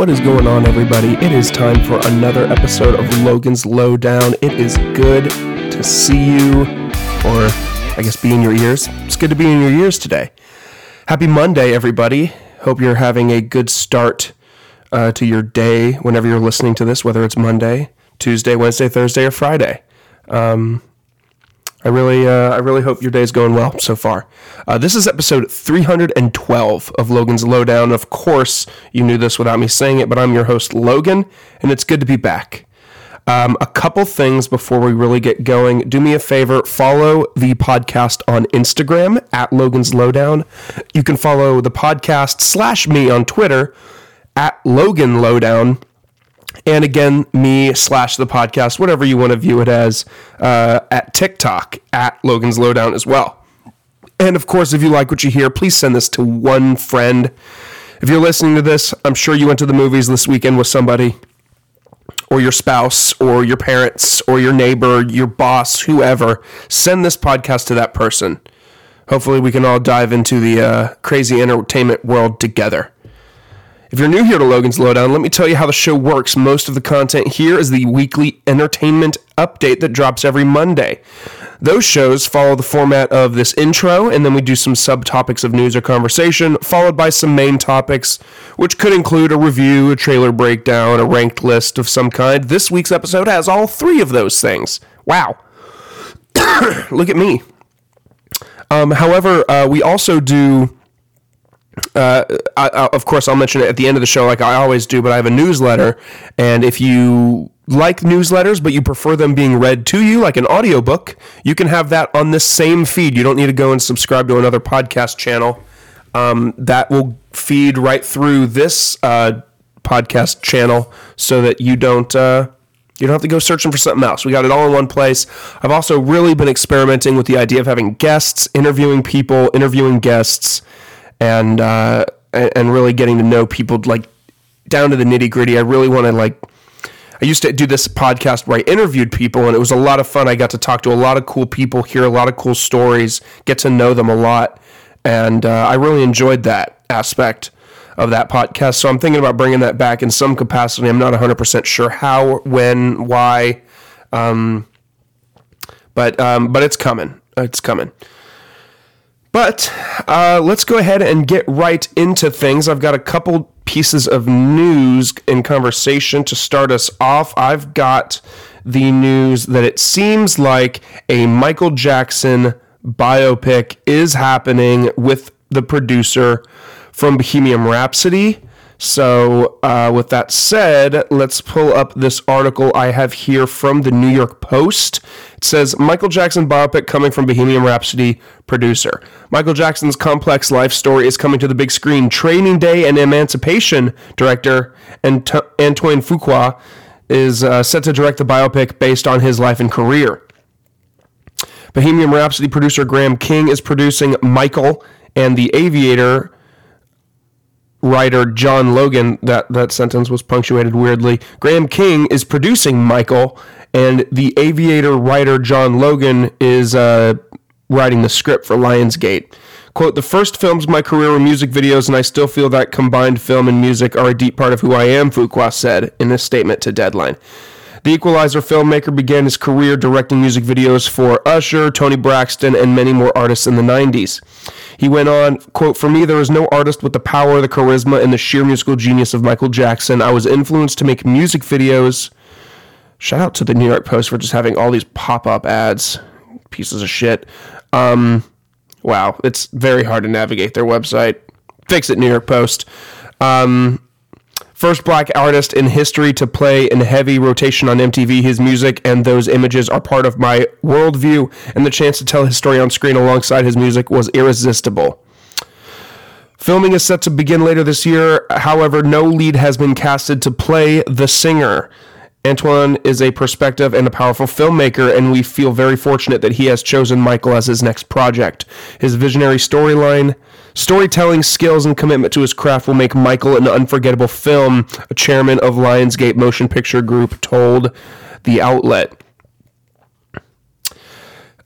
What is going on, everybody? It is time for another episode of Logan's Lowdown. It is good to see you, or I guess be in your ears. It's good to be in your ears today. Happy Monday, everybody. Hope you're having a good start uh, to your day whenever you're listening to this, whether it's Monday, Tuesday, Wednesday, Thursday, or Friday. Um, I really, uh, I really hope your day's going well so far. Uh, this is episode 312 of Logan's Lowdown. Of course, you knew this without me saying it, but I'm your host, Logan, and it's good to be back. Um, a couple things before we really get going. Do me a favor, follow the podcast on Instagram at Logan's Lowdown. You can follow the podcast slash me on Twitter at Logan Lowdown and again, me slash the podcast, whatever you want to view it as, uh, at TikTok at Logan's Lowdown as well. And of course, if you like what you hear, please send this to one friend. If you're listening to this, I'm sure you went to the movies this weekend with somebody, or your spouse, or your parents, or your neighbor, your boss, whoever. Send this podcast to that person. Hopefully, we can all dive into the uh, crazy entertainment world together. If you're new here to Logan's Lowdown, let me tell you how the show works. Most of the content here is the weekly entertainment update that drops every Monday. Those shows follow the format of this intro, and then we do some subtopics of news or conversation, followed by some main topics, which could include a review, a trailer breakdown, a ranked list of some kind. This week's episode has all three of those things. Wow. Look at me. Um, however, uh, we also do uh, I, I, of course, I'll mention it at the end of the show, like I always do. But I have a newsletter, and if you like newsletters, but you prefer them being read to you, like an audiobook, you can have that on this same feed. You don't need to go and subscribe to another podcast channel. Um, that will feed right through this uh, podcast channel, so that you don't. Uh, you don't have to go searching for something else. We got it all in one place. I've also really been experimenting with the idea of having guests, interviewing people, interviewing guests and uh, and really getting to know people like down to the nitty gritty. I really want to like. I used to do this podcast where I interviewed people, and it was a lot of fun. I got to talk to a lot of cool people, hear a lot of cool stories, get to know them a lot, and uh, I really enjoyed that aspect of that podcast. So I'm thinking about bringing that back in some capacity. I'm not 100% sure how, when, why, um, but um, but it's coming. It's coming. But uh, let's go ahead and get right into things. I've got a couple pieces of news in conversation to start us off. I've got the news that it seems like a Michael Jackson biopic is happening with the producer from Bohemian Rhapsody. So, uh, with that said, let's pull up this article I have here from the New York Post. It says Michael Jackson biopic coming from Bohemian Rhapsody producer. Michael Jackson's complex life story is coming to the big screen. Training Day and Emancipation director Ant- Antoine Fuqua is uh, set to direct the biopic based on his life and career. Bohemian Rhapsody producer Graham King is producing Michael and The Aviator writer John Logan. That that sentence was punctuated weirdly. Graham King is producing Michael, and the Aviator writer John Logan is uh, writing the script for Lionsgate. Quote, the first films of my career were music videos, and I still feel that combined film and music are a deep part of who I am, Fuqua said in a statement to Deadline. The Equalizer filmmaker began his career directing music videos for Usher, Toni Braxton, and many more artists in the 90s. He went on, quote, For me, there is no artist with the power, the charisma, and the sheer musical genius of Michael Jackson. I was influenced to make music videos. Shout out to the New York Post for just having all these pop up ads. Pieces of shit. Um, wow, it's very hard to navigate their website. Fix it, New York Post. Um, First black artist in history to play in heavy rotation on MTV. His music and those images are part of my worldview, and the chance to tell his story on screen alongside his music was irresistible. Filming is set to begin later this year. However, no lead has been casted to play the singer. Antoine is a perspective and a powerful filmmaker, and we feel very fortunate that he has chosen Michael as his next project. His visionary storyline, storytelling skills, and commitment to his craft will make Michael an unforgettable film, a chairman of Lionsgate Motion Picture Group told The Outlet.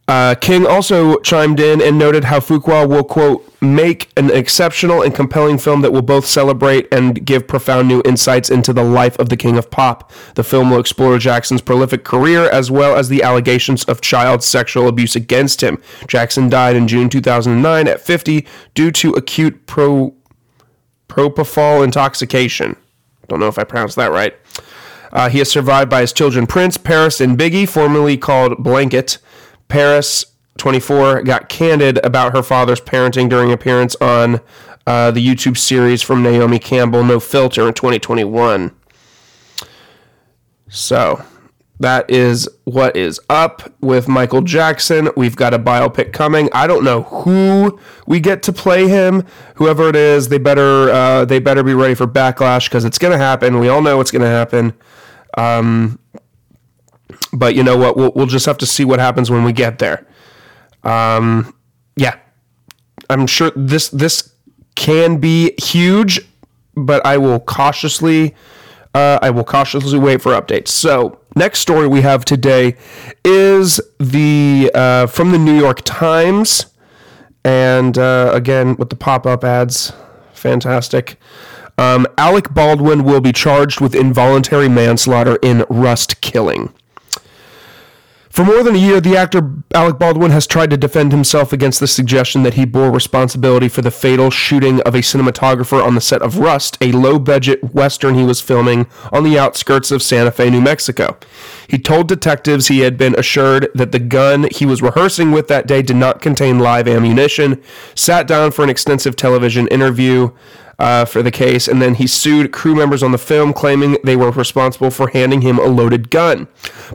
Uh, King also chimed in and noted how Fuqua will, quote, make an exceptional and compelling film that will both celebrate and give profound new insights into the life of the King of Pop. The film will explore Jackson's prolific career as well as the allegations of child sexual abuse against him. Jackson died in June 2009 at 50 due to acute pro, propofol intoxication. Don't know if I pronounced that right. Uh, he is survived by his children Prince, Paris, and Biggie, formerly called Blanket. Paris, 24, got candid about her father's parenting during appearance on uh, the YouTube series from Naomi Campbell, No Filter, in 2021. So, that is what is up with Michael Jackson. We've got a biopic coming. I don't know who we get to play him. Whoever it is, they better uh, they better be ready for backlash because it's gonna happen. We all know it's gonna happen. Um, but you know what? We'll, we'll just have to see what happens when we get there. Um, yeah, I'm sure this this can be huge, but I will cautiously uh, I will cautiously wait for updates. So next story we have today is the uh, from the New York Times, and uh, again with the pop up ads, fantastic. Um, Alec Baldwin will be charged with involuntary manslaughter in Rust killing. For more than a year, the actor Alec Baldwin has tried to defend himself against the suggestion that he bore responsibility for the fatal shooting of a cinematographer on the set of Rust, a low budget Western he was filming on the outskirts of Santa Fe, New Mexico. He told detectives he had been assured that the gun he was rehearsing with that day did not contain live ammunition, sat down for an extensive television interview uh, for the case, and then he sued crew members on the film, claiming they were responsible for handing him a loaded gun.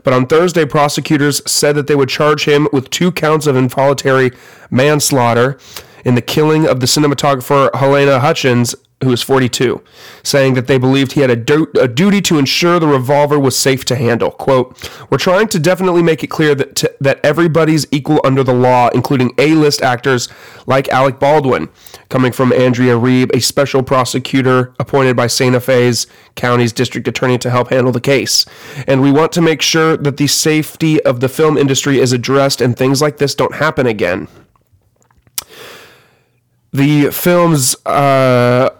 But on Thursday, prosecutors said that they would charge him with two counts of involuntary manslaughter in the killing of the cinematographer Halyna Hutchins who was 42, saying that they believed he had a, du- a, duty to ensure the revolver was safe to handle. Quote, We're trying to definitely make it clear that, t- that everybody's equal under the law, including A-list actors like Alec Baldwin, coming from Andrea Reeb, a special prosecutor appointed by Santa Fe's County's district attorney to help handle the case. And we want to make sure that the safety of the film industry is addressed and things like this don't happen again. The film's uh,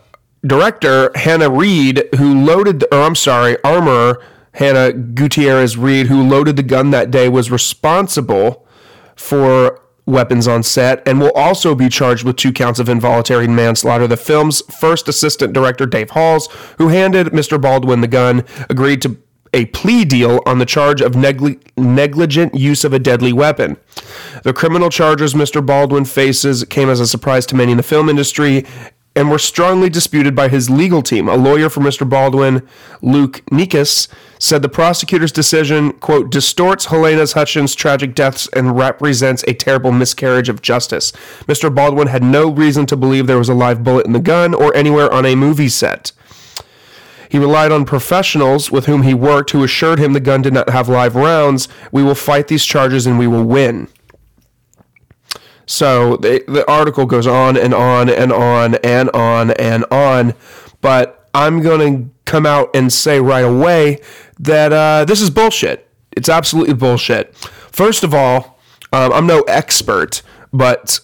director Hannah Reed, who loaded, the, or I'm sorry, armorer Hannah Gutierrez Reed, who loaded the gun that day, was responsible for weapons on set and will also be charged with two counts of involuntary manslaughter. The film's first assistant director, Dave Halls, who handed Mr. Baldwin the gun, agreed to a plea deal on the charge of negli- negligent use of a deadly weapon. The criminal charges Mr. Baldwin faces came as a surprise to many in the film industry and were strongly disputed by his legal team. A lawyer for Mr. Baldwin, Luke Nikas, said the prosecutor's decision, quote, distorts Halyna Hutchins' tragic deaths and represents a terrible miscarriage of justice. Mr. Baldwin had no reason to believe there was a live bullet in the gun or anywhere on a movie set. He relied on professionals with whom he worked who assured him the gun did not have live rounds. We will fight these charges and we will win. So the, article goes on and on and on and on and on. But I'm going to come out and say right away that uh, this is bullshit. It's absolutely bullshit. First of all, um, I'm no expert, but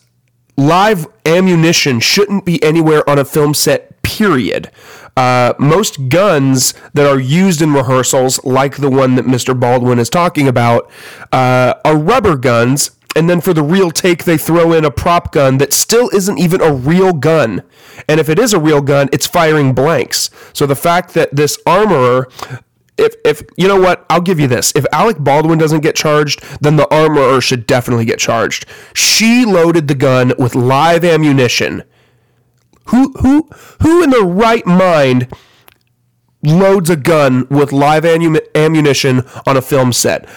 live ammunition shouldn't be anywhere on a film set, period. Uh, most guns that are used in rehearsals, like the one that Mr. Baldwin is talking about, uh, are rubber guns and then for the real take they throw in a prop gun that still isn't even a real gun. And if it is a real gun it's firing blanks. So the fact that this armorer if if you know what? I'll give you this. If Alec Baldwin doesn't get charged then the armorer should definitely get charged. She loaded the gun with live ammunition. Who who who in the right mind loads a gun with live ammunition on a film set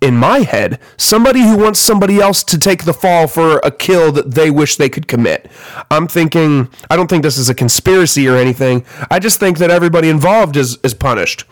in my head, somebody who wants somebody else to take the fall for a kill that they wish they could commit. I'm thinking, I don't think this is a conspiracy or anything. I just think that everybody involved is, is punished.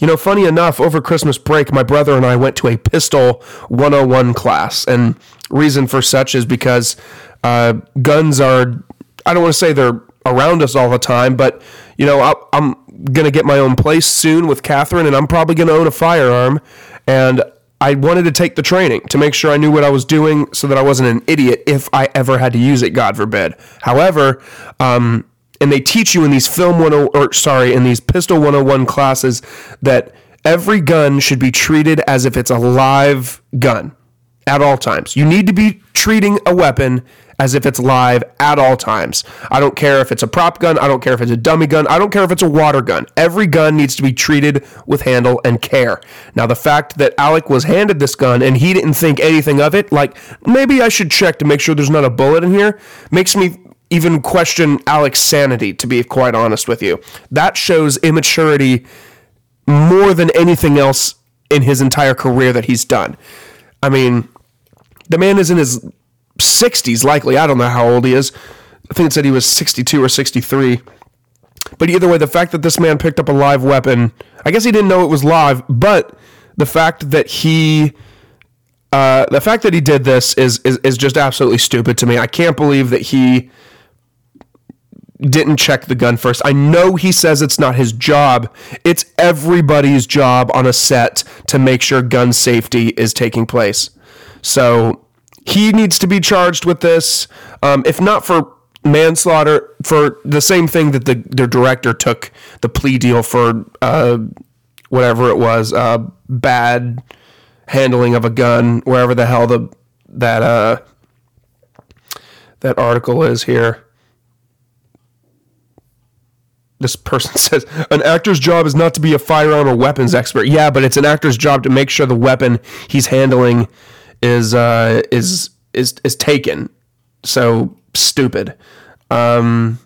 You know, funny enough, over Christmas break, my brother and I went to a Pistol 101 class. And reason for such is because uh, guns are, I don't want to say they're around us all the time, but, you know, I, I'm going to get my own place soon with Catherine, and I'm probably going to own a firearm. And I wanted to take the training to make sure I knew what I was doing so that I wasn't an idiot if I ever had to use it, God forbid. However, um, and they teach you in these film 10 or sorry, in these pistol 101 classes that every gun should be treated as if it's a live gun at all times. You need to be treating a weapon as if it's live at all times. I don't care if it's a prop gun, I don't care if it's a dummy gun, I don't care if it's a water gun. Every gun needs to be treated with handle and care. Now, the fact that Alec was handed this gun and he didn't think anything of it, like maybe I should check to make sure there's not a bullet in here, makes me even question Alec's sanity, to be quite honest with you. That shows immaturity more than anything else in his entire career that he's done. I mean, the man is in his 60s, likely. I don't know how old he is. I think it said he was 62 or 63. But either way, the fact that this man picked up a live weapon, I guess he didn't know it was live, but the fact that he. Uh, the fact that he did this is, is is just absolutely stupid to me. I can't believe that he didn't check the gun first. I know he says it's not his job. It's everybody's job on a set to make sure gun safety is taking place. So he needs to be charged with this. Um, if not for manslaughter, for the same thing that the, director took the plea deal for uh, whatever it was, uh, bad handling of a gun, wherever the hell the that uh, that article is here this person says an actor's job is not to be a firearm or weapons expert. Yeah, but it's an actor's job to make sure the weapon he's handling is uh, is is is taken. So stupid. Um,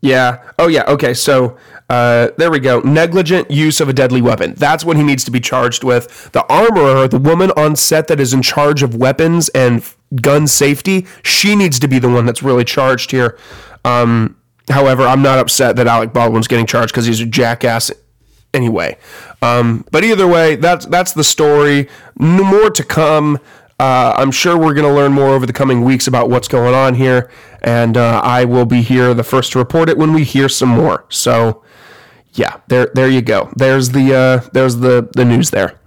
yeah. Oh yeah. Okay. So uh, there we go. Negligent use of a deadly weapon. That's what he needs to be charged with. The armorer, the woman on set that is in charge of weapons and gun safety, she needs to be the one that's really charged here. Um, However, I'm not upset that Alec Baldwin's getting charged because he's a jackass anyway. Um, but either way, that's that's the story. More to come. Uh, I'm sure we're going to learn more over the coming weeks about what's going on here, and uh, I will be here the first to report it when we hear some more. So, yeah, there there you go. There's the uh, there's the the news there.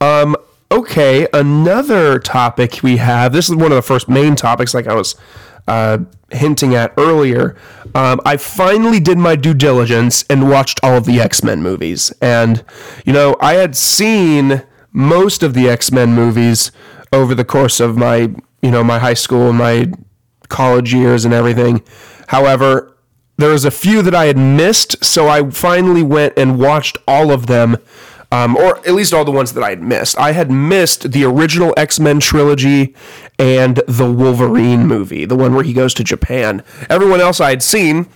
Um, okay, another topic we have. This is one of the first main topics, like I was uh, hinting at earlier, um, I finally did my due diligence and watched all of the X Men movies. And, you know, I had seen most of the X Men movies over the course of my, you know, my high school and my college years and everything. However, there was a few that I had missed, so I finally went and watched all of them um, or at least all the ones that I had missed. I had missed the original X Men trilogy and the Wolverine movie, the one where he goes to Japan. Everyone else I had seen.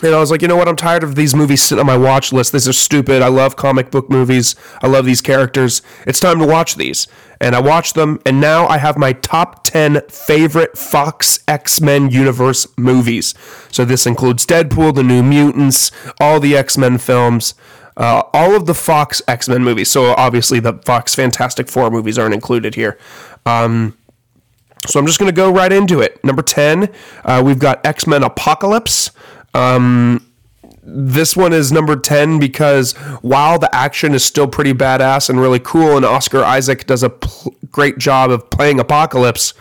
And I was like, you know what? I'm tired of these movies sitting on my watch list. These are stupid. I love comic book movies. I love these characters. It's time to watch these. And I watched them, and now I have my top 10 favorite Fox X Men universe movies. So this includes Deadpool, The New Mutants, all the X Men films uh, all of the Fox X Men movies. So obviously the Fox Fantastic Four movies aren't included here. Um, so I'm just going to go right into it. Number 10, uh, we've got X Men Apocalypse. Um, this one is number 10 because while the action is still pretty badass and really cool, and Oscar Isaac does a pl- great job of playing Apocalypse,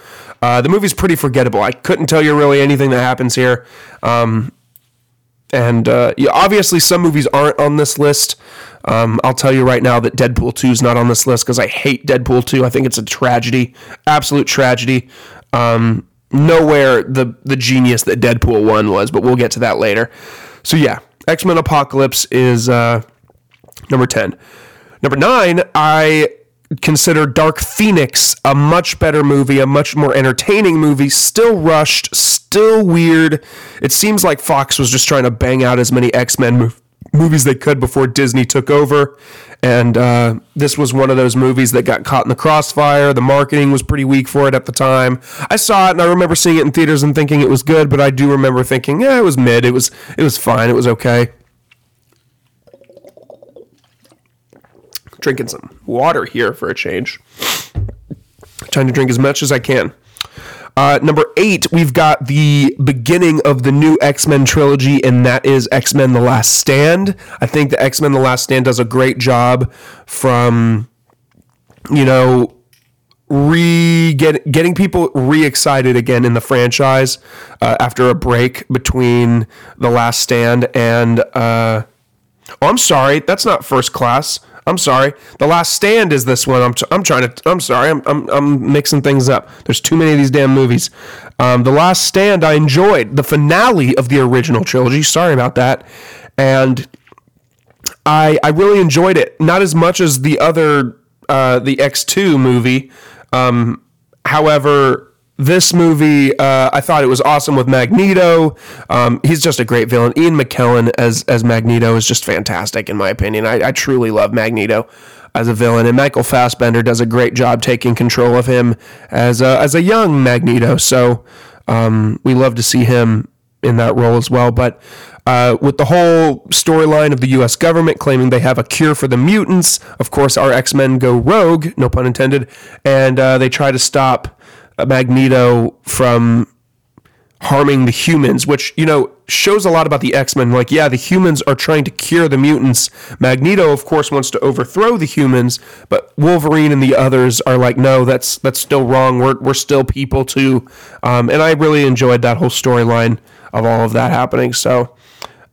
uh, the movie's pretty forgettable. I couldn't tell you really anything that happens here. Um, and uh, yeah, obviously, some movies aren't on this list. Um, I'll tell you right now that Deadpool 2 is not on this list because I hate Deadpool 2. I think it's a tragedy, absolute tragedy. Um, nowhere the the genius that Deadpool 1 was, but we'll get to that later. So yeah, X Men Apocalypse is uh, number 10. Number 9, I consider Dark Phoenix a much better movie, a much more entertaining movie, still rushed, still weird. It seems like Fox was just trying to bang out as many X Men mo- movies they could before Disney took over. And uh, this was one of those movies that got caught in the crossfire. The marketing was pretty weak for it at the time. I saw it and I remember seeing it in theaters and thinking it was good, but I do remember thinking, yeah, it was mid. It was it was fine. It was okay. Drinking some water here for a change. Trying to drink as much as I can. Uh, number eight, we've got the beginning of the new X Men trilogy, and that is X Men The Last Stand. I think the X Men The Last Stand does a great job from, you know, re get, getting people re excited again in the franchise uh, after a break between The Last Stand and. Uh, oh, I'm sorry, that's not First Class. I'm sorry. The Last Stand is this one. I'm, t- I'm trying to. I'm sorry. I'm, I'm, I'm mixing things up. There's too many of these damn movies. Um, the Last Stand I enjoyed. The finale of the original trilogy. Sorry about that. And I I really enjoyed it. Not as much as the other uh, the X2 movie. Um, however, this movie, uh, I thought it was awesome with Magneto. Um, he's just a great villain. Ian McKellen as as Magneto is just fantastic in my opinion. I, I truly love Magneto as a villain, and Michael Fassbender does a great job taking control of him as a, as a young Magneto. So um, we love to see him in that role as well. But uh, with the whole storyline of the U.S. government claiming they have a cure for the mutants, of course, our X Men go rogue, no pun intended, and uh, they try to stop Magneto from harming the humans, which, you know, shows a lot about the X Men. Like, yeah, the humans are trying to cure the mutants. Magneto, of course, wants to overthrow the humans, but Wolverine and the others are like, no, that's that's still wrong. We're, we're still people too. Um, and I really enjoyed that whole storyline of all of that happening. So,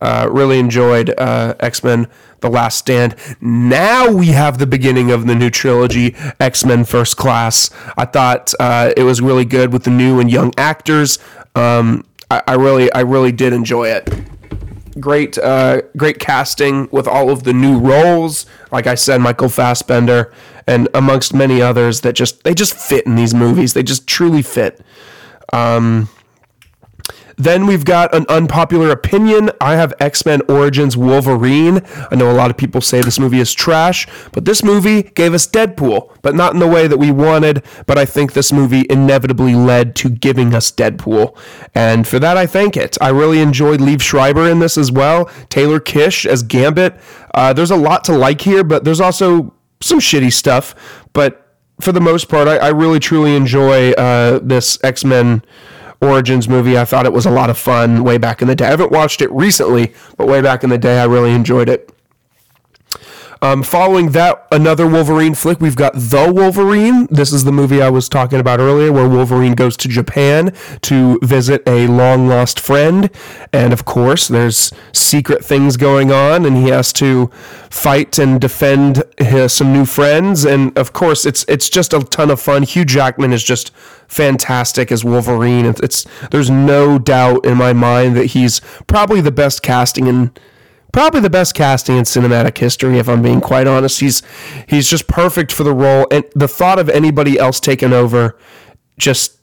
uh, really enjoyed uh, X Men The Last Stand. Now we have the beginning of the new trilogy, X Men First Class. I thought uh, it was really good with the new and young actors. Um, I, I, really, I really did enjoy it. Great, uh, great casting with all of the new roles. Like I said, Michael Fassbender and amongst many others that just they just fit in these movies. They just truly fit. Um, then we've got an unpopular opinion. I have X Men Origins Wolverine. I know a lot of people say this movie is trash, but this movie gave us Deadpool, but not in the way that we wanted. But I think this movie inevitably led to giving us Deadpool. And for that, I thank it. I really enjoyed Liev Schreiber in this as well. Taylor Kitsch as Gambit. Uh, there's a lot to like here, but there's also some shitty stuff. But for the most part, I, I really truly enjoy uh, this X Men Origins movie. I thought it was a lot of fun way back in the day. I haven't watched it recently, but way back in the day, I really enjoyed it. Um, following that, another Wolverine flick, we've got The Wolverine. This is the movie I was talking about earlier, where Wolverine goes to Japan to visit a long lost friend. And of course, there's secret things going on, and he has to fight and defend his, some new friends. And of course, it's it's just a ton of fun. Hugh Jackman is just fantastic as Wolverine. It's, it's there's no doubt in my mind that he's probably the best casting in probably the best casting in cinematic history if I'm being quite honest. He's he's just perfect for the role and the thought of anybody else taking over just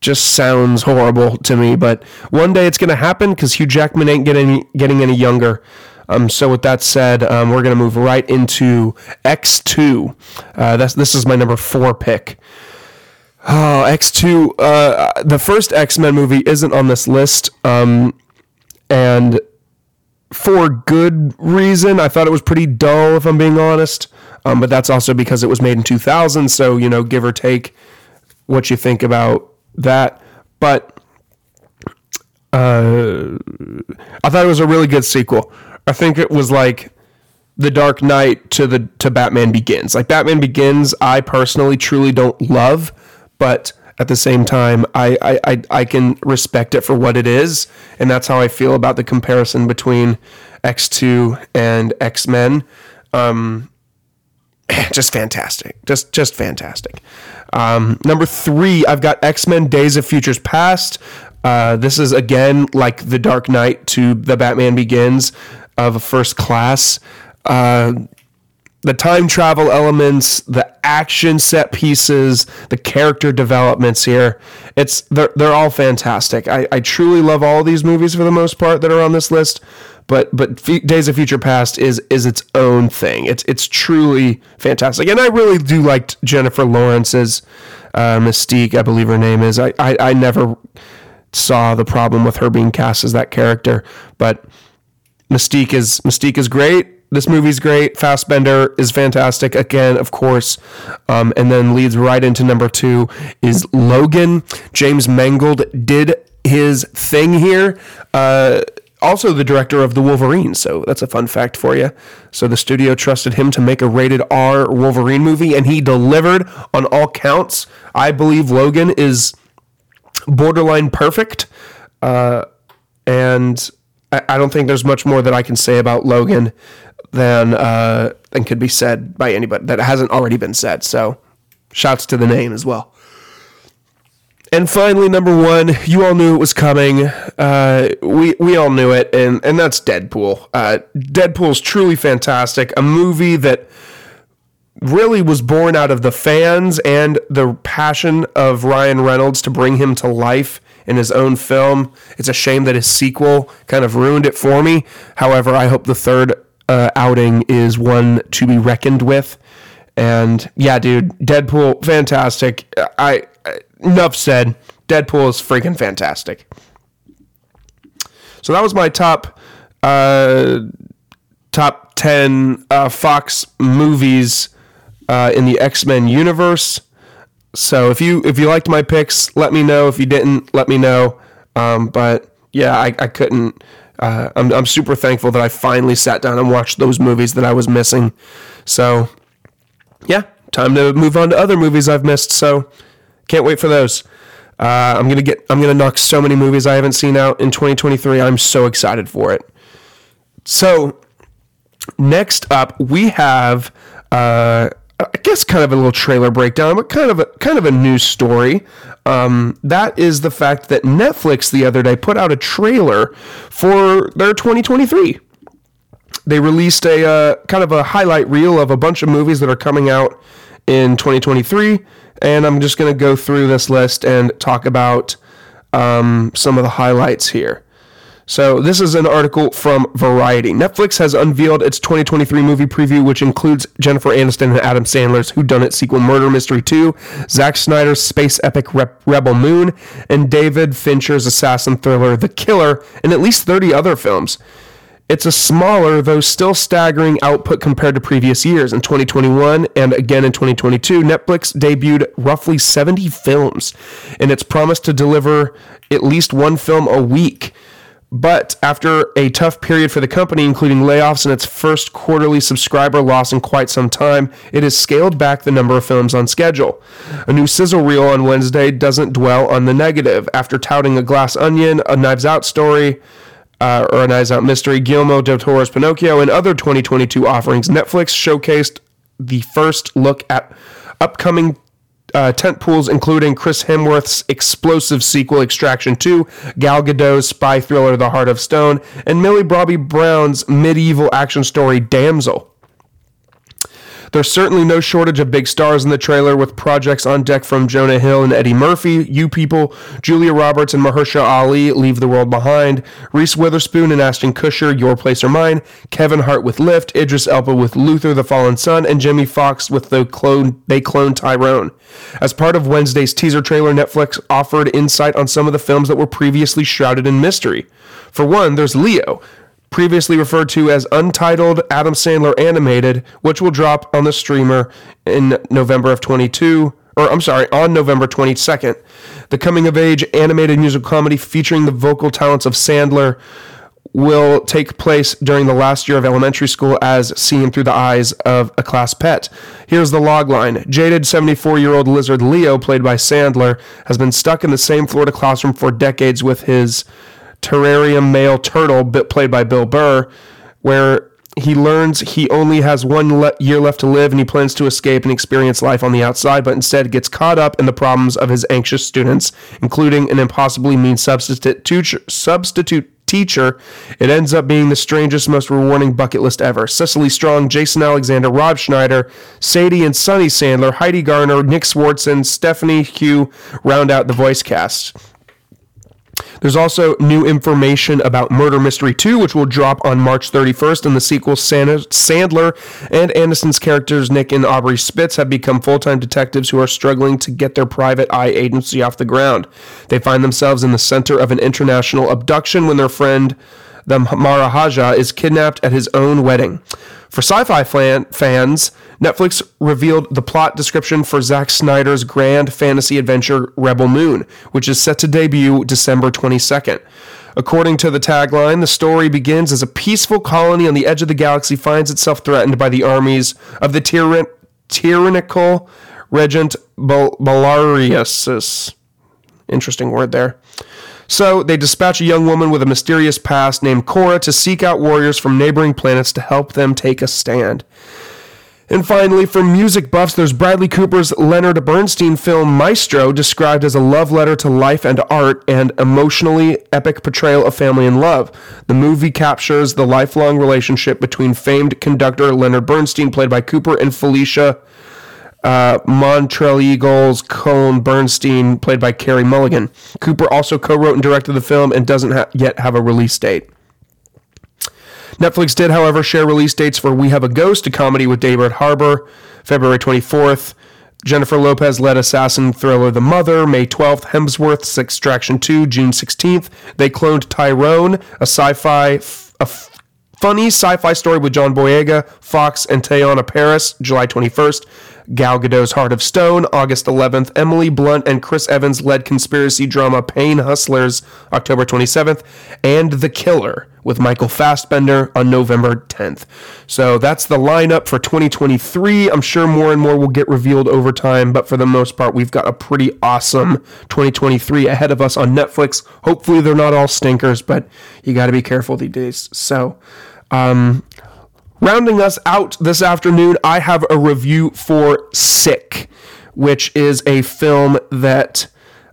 just sounds horrible to me, but one day it's going to happen cuz Hugh Jackman ain't getting getting any younger. Um, so with that said, um, we're going to move right into X2. Uh, that's this is my number 4 pick. Oh, X2 uh, the first X-Men movie isn't on this list. Um, and for good reason. I thought it was pretty dull, if I'm being honest. Um, but that's also because it was made in 2000. So, you know, give or take what you think about that. But uh, I thought it was a really good sequel. I think it was like the Dark Knight to the to Batman Begins. Like Batman Begins, I personally truly don't love, but at the same time, I, I, I, I can respect it for what it is. And that's how I feel about the comparison between X2 and X Men. Um, just fantastic. Just just fantastic. Um, number three, I've got X Men Days of Futures Past. Uh, this is again like the Dark Knight to the Batman Begins of a first class. Uh, the time travel elements, the action set pieces, the character developments here. It's they're they're all fantastic. I, I truly love all these movies for the most part that are on this list. But but Days of Future Past is is its own thing. It's it's truly fantastic, and I really do like Jennifer Lawrence's uh, Mystique. I believe her name is. I, I I never saw the problem with her being cast as that character, but Mystique is Mystique is great this movie's great. Fassbender is fantastic again, of course, um, and then leads right into number two is Logan. James Mangold did his thing here. Uh, also the director of the Wolverine, so that's a fun fact for you. So the studio trusted him to make a rated R Wolverine movie, and he delivered on all counts. I believe Logan is borderline perfect, uh, and I, I, don't think there's much more that I can say about Logan than uh, than could be said by anybody that hasn't already been said. So, shouts to the name as well. And finally, number one, you all knew it was coming. Uh, we we all knew it, and and that's Deadpool. Uh, Deadpool's truly fantastic. A movie that really was born out of the fans and the passion of Ryan Reynolds to bring him to life in his own film. It's a shame that his sequel kind of ruined it for me. However, I hope the third uh, outing is one to be reckoned with. And yeah, dude, Deadpool, fantastic. I enough said. Deadpool is freaking fantastic. So that was my top uh, top ten uh, Fox movies uh, in the X Men universe. So if you if you liked my picks, let me know. If you didn't, let me know. Um, but yeah, I, I couldn't. Uh, I'm I'm super thankful that I finally sat down and watched those movies that I was missing. So yeah, time to move on to other movies I've missed. So can't wait for those. Uh, I'm gonna get. I'm gonna knock so many movies I haven't seen out in 2023. I'm so excited for it. So next up, we have. Uh, I guess kind of a little trailer breakdown, but kind of a kind of a news story. Um, that is the fact that Netflix the other day put out a trailer for their 2023. They released a uh, kind of a highlight reel of a bunch of movies that are coming out in 2023 and I'm just going to go through this list and talk about um, some of the highlights here. So, this is an article from Variety. Netflix has unveiled its 2023 movie preview, which includes Jennifer Aniston and Adam Sandler's Who Done It sequel Murder Mystery 2, Zack Snyder's space epic Rep- Rebel Moon, and David Fincher's assassin thriller The Killer, and at least 30 other films. It's a smaller, though still staggering output compared to previous years. In 2021 and again in 2022, Netflix debuted roughly 70 films, and it's promised to deliver at least one film a week. But after a tough period for the company, including layoffs and its first quarterly subscriber loss in quite some time, it has scaled back the number of films on schedule. A new sizzle reel on Wednesday doesn't dwell on the negative. After touting a glass onion, a Knives Out story, uh, or a Knives Out Mystery, Guillermo del Toro's Pinocchio, and other 2022 offerings, Netflix showcased the first look at upcoming uh, tentpoles, including Chris Hemsworth's explosive sequel Extraction 2, Gal Gadot's spy thriller The Heart of Stone, and Millie Bobby Brown's medieval action story Damsel. There's certainly no shortage of big stars in the trailer, with projects on deck from Jonah Hill and Eddie Murphy, You People, Julia Roberts and Mahershala Ali, Leave the World Behind, Reese Witherspoon and Ashton Kutcher, Your Place or Mine, Kevin Hart with Lift, Idris Elba with Luther, The Fallen Son, and Jamie Foxx with the clone They Clone Tyrone. As part of Wednesday's teaser trailer, Netflix offered insight on some of the films that were previously shrouded in mystery. For one, there's Leo, previously referred to as Untitled Adam Sandler Animated, which will drop on the streamer in November of 22 or I'm sorry, on November 22nd. The coming of age animated musical comedy featuring the vocal talents of Sandler will take place during the last year of elementary school as seen through the eyes of a class pet. Here's the logline. Jaded 74 year old lizard Leo, played by Sandler, has been stuck in the same Florida classroom for decades with his terrarium male turtle, played by Bill Burr, where he learns he only has one le- year left to live and he plans to escape and experience life on the outside, but instead gets caught up in the problems of his anxious students, including an impossibly mean substitute teacher. Substitute teacher. It ends up being the strangest, most rewarding bucket list ever. Cecily Strong, Jason Alexander, Rob Schneider, Sadie and Sonny Sandler, Heidi Gardner, Nick Swardson, Stephanie Hugh round out the voice cast. There's also new information about Murder Mystery 2, which will drop on March 31st, and the sequel Sandler and Anderson's characters Nick and Audrey Spitz have become full-time detectives who are struggling to get their private eye agency off the ground. They find themselves in the center of an international abduction when their friend the Maharaja, is kidnapped at his own wedding. For sci fi fans, Netflix revealed the plot description for Zack Snyder's grand fantasy adventure Rebel Moon, which is set to debut December 22nd. According to the tagline, the story begins as a peaceful colony on the edge of the galaxy finds itself threatened by the armies of the tyran- tyrannical Regent Bal-. Interesting word there. So they dispatch a young woman with a mysterious past named Cora to seek out warriors from neighboring planets to help them take a stand. And finally, for music buffs, there's Bradley Cooper's Leonard Bernstein film Maestro, described as a love letter to life and art and emotionally epic portrayal of family and love. The movie captures the lifelong relationship between famed conductor Leonard Bernstein, played by Cooper, and Felicia uh, Eagles Cohn Bernstein, played by Carey Mulligan. Cooper also co wrote and directed the film and doesn't ha- yet have a release date. Netflix did, however, share release dates for We Have a Ghost, a comedy with David Harbour, February 24th. Jennifer Lopez led assassin thriller The Mother, May 12th. Hemsworth's Extraction 2, June 16th. They cloned Tyrone, a sci fi, f- a f- funny sci fi story with John Boyega, Foxx, and Teyonah Parris, July 21st. Gal Gadot's Heart of Stone, August 11th. Emily Blunt and Chris Evans led conspiracy drama Pain Hustlers, October 27th. And The Killer with Michael Fassbender on November 10th. So that's the lineup for 2023. I'm sure more and more will get revealed over time, but for the most part, we've got a pretty awesome 2023 ahead of us on Netflix. Hopefully, they're not all stinkers, but you got to be careful these days. So, um, Rounding us out this afternoon, I have a review for Sick, which is a film that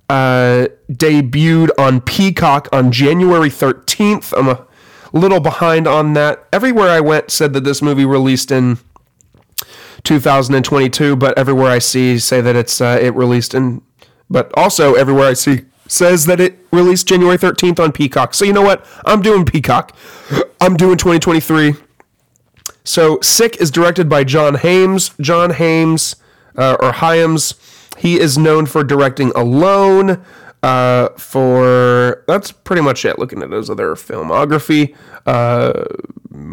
uh, debuted on Peacock on January 13th. I'm a little behind on that. Everywhere I went said that this movie released in 2022, but everywhere I see say that it's uh, it released in, but also everywhere I see says that it released January 13th on Peacock. So you know what? I'm doing Peacock. I'm doing 2023. So Sick is directed by John Hames. John Hames, uh, or Hyams, he is known for directing Alone. Uh, for that's pretty much it. Looking at his other filmography, uh,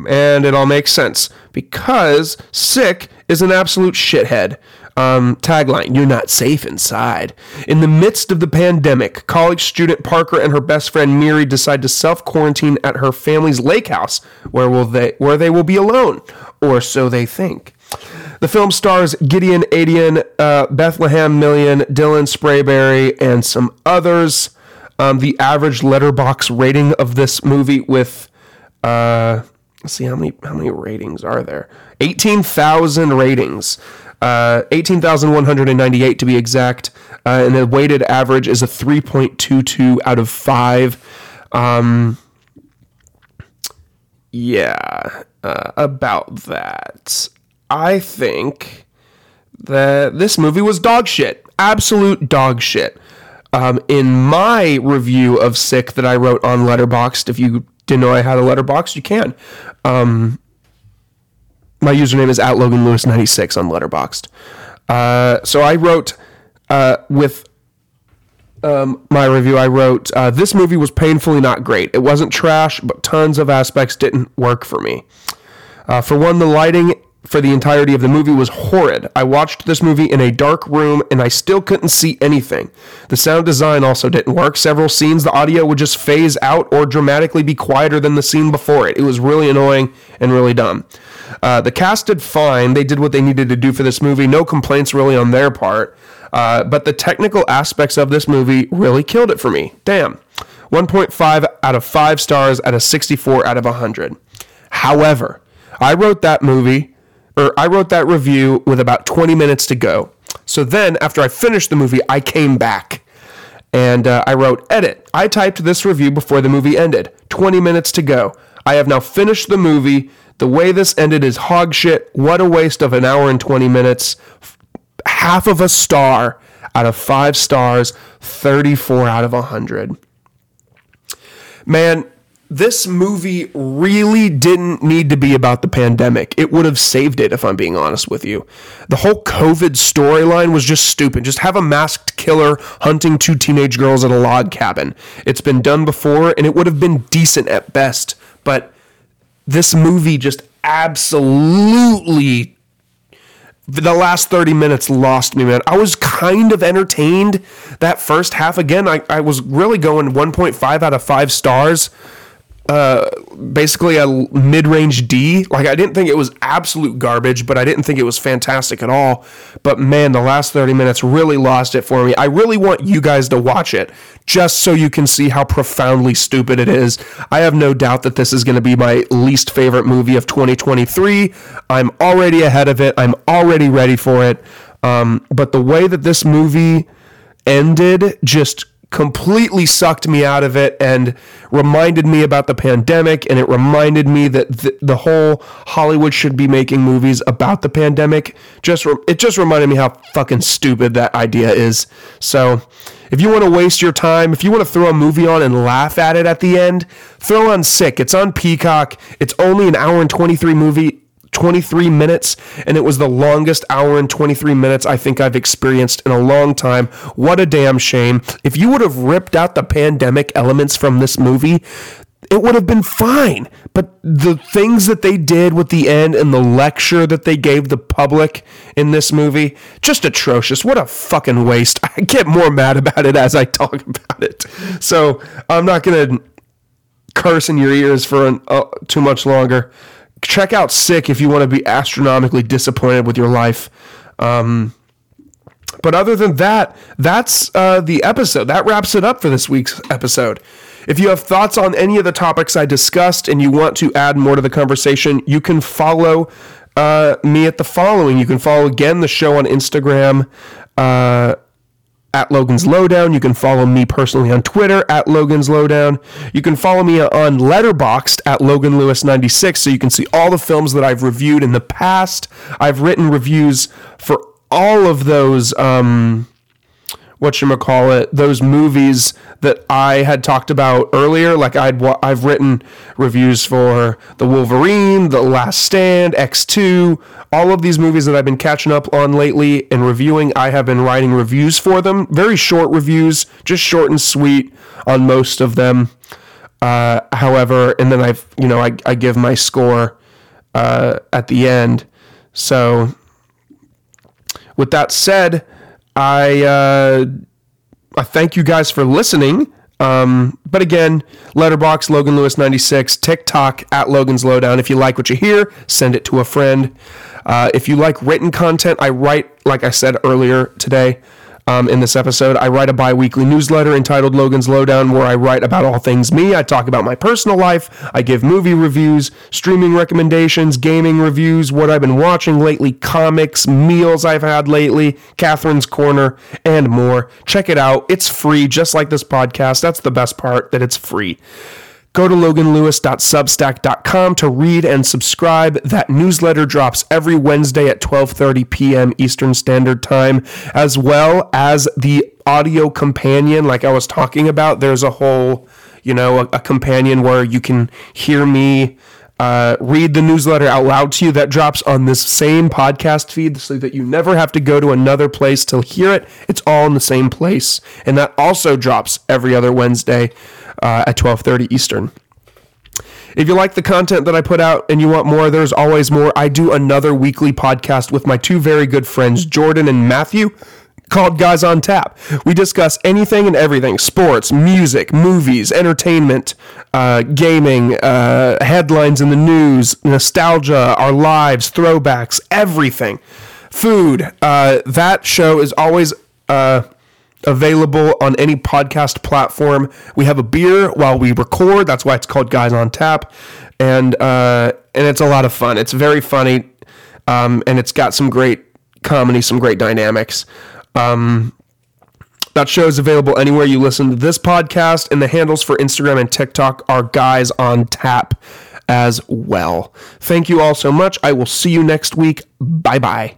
and it all makes sense because Sick is an absolute shithead. Um, tagline You're not safe inside. In the midst of the pandemic, college student Parker and her best friend Miri decide to self quarantine at her family's lake house, where, will they, where they will be alone, or so they think. The film stars Gideon Adlon, uh, Bethlehem Million, Dylan Sprayberry, and some others. Um, the average Letterboxd rating of this movie with uh, let's see how many how many ratings are there 18,000 ratings uh, 18,198 to be exact. Uh, and the weighted average is a 3.22 out of 5. Um, yeah, uh, about that. I think that this movie was dog shit. Absolute dog shit. Um, in my review of Sick that I wrote on Letterboxd, if you didn't know I had a Letterboxd, you can. Um, my username is at Logan Lewis 96 on Letterboxd. Uh, so I wrote uh, with um, my review. I wrote uh, this movie was painfully not great. It wasn't trash, but tons of aspects didn't work for me. Uh, for one, the lighting for the entirety of the movie was horrid. I watched this movie in a dark room and I still couldn't see anything. The sound design also didn't work. Several scenes, the audio would just phase out or dramatically be quieter than the scene before it. It was really annoying and really dumb. Uh, the cast did fine. They did what they needed to do for this movie. No complaints really on their part. Uh, but the technical aspects of this movie really killed it for me. Damn. 1.5 out of 5 stars out of 64 out of 100. However, I wrote that movie, or I wrote that review with about 20 minutes to go. So then, after I finished the movie, I came back and uh, I wrote, Edit. I typed this review before the movie ended. 20 minutes to go. I have now finished the movie. The way this ended is hog shit. What a waste of an hour and 20 minutes. Half of a star out of five stars, 34 out of 100. Man, this movie really didn't need to be about the pandemic. It would have saved it, if I'm being honest with you. The whole COVID storyline was just stupid. Just have a masked killer hunting two teenage girls at a log cabin. It's been done before, and it would have been decent at best. but this movie just absolutely the last 30 minutes lost me, man. I was kind of entertained that first half. Again, I, I was really going 1.5 out of 5 stars uh, basically a mid-range D. Like I didn't think it was absolute garbage, but I didn't think it was fantastic at all. But man, the last 30 minutes really lost it for me. I really want you guys to watch it just so you can see how profoundly stupid it is. I have no doubt that this is going to be my least favorite movie of 2023. I'm already ahead of it. I'm already ready for it. Um, but the way that this movie ended just completely sucked me out of it and reminded me about the pandemic and it reminded me that the, the whole Hollywood should be making movies about the pandemic. Just re- it just reminded me how fucking stupid that idea is. So if you want to waste your time if you want to throw a movie on and laugh at it at the end throw on sick. It's on peacock. It's only an hour and 23 movie 23 minutes, and it was the longest hour and 23 minutes I think I've experienced in a long time. What a damn shame. If you would have ripped out the pandemic elements from this movie, it would have been fine. But the things that they did with the end and the lecture that they gave the public in this movie, just atrocious. What a fucking waste. I get more mad about it as I talk about it. So I'm not going to curse in your ears for an, uh, too much longer check out Sick if you want to be astronomically disappointed with your life. Um, but other than that, that's uh, the episode. That wraps it up for this week's episode. If you have thoughts on any of the topics I discussed and you want to add more to the conversation, you can follow uh, me at the following. You can follow again the show on Instagram. Uh, at Logan's Lowdown. You can follow me personally on Twitter at Logan's Lowdown. You can follow me on Letterboxd at Logan Lewis 96 so you can see all the films that I've reviewed in the past. I've written reviews for all of those um, what you call it those movies that I had talked about earlier. Like I'd I've written reviews for the Wolverine, The Last Stand, X Two, all of these movies that I've been catching up on lately and reviewing. I have been writing reviews for them, very short reviews, just short and sweet on most of them. Uh, however, and then I've you know I I give my score uh, at the end. So with that said I uh, I thank you guys for listening. Um, but again, letterbox Logan Lewis 96, TikTok at Logan's Lowdown. If you like what you hear, send it to a friend. Uh, if you like written content, I write, like I said earlier today, um, in this episode. I write a bi weekly newsletter entitled Logan's Lowdown, where I write about all things me. I talk about my personal life. I give movie reviews, streaming recommendations, gaming reviews, what I've been watching lately, comics, meals I've had lately, Catherine's Corner, and more. Check it out. It's free, just like this podcast. That's the best part, that it's free. Go to loganlewis.substack.com to read and subscribe. That newsletter drops every Wednesday at 12:30 p.m. Eastern Standard Time, as well as the audio companion like I was talking about. There's a whole, you know, a, a companion where you can hear me uh, read the newsletter out loud to you. That drops on this same podcast feed so that you never have to go to another place to hear it. It's all in the same place. And that also drops every other Wednesday uh, at 12:30 Eastern. If you like the content that I put out and you want more, there's always more. I do another weekly podcast with my two very good friends, Jordan and Matthew, called Guys on Tap. We discuss anything and everything sports, music, movies, entertainment, uh, gaming, uh, headlines in the news, nostalgia, our lives, throwbacks, everything. Food. Uh, that show is always uh, available on any podcast platform. We have a beer while we record. That's why it's called Guys on Tap, and uh, and it's a lot of fun. It's very funny, um, and it's got some great comedy, some great dynamics. Um, that show is available anywhere you listen to this podcast, and the handles for Instagram and TikTok are Guys on Tap as well. Thank you all so much. I will see you next week. Bye bye.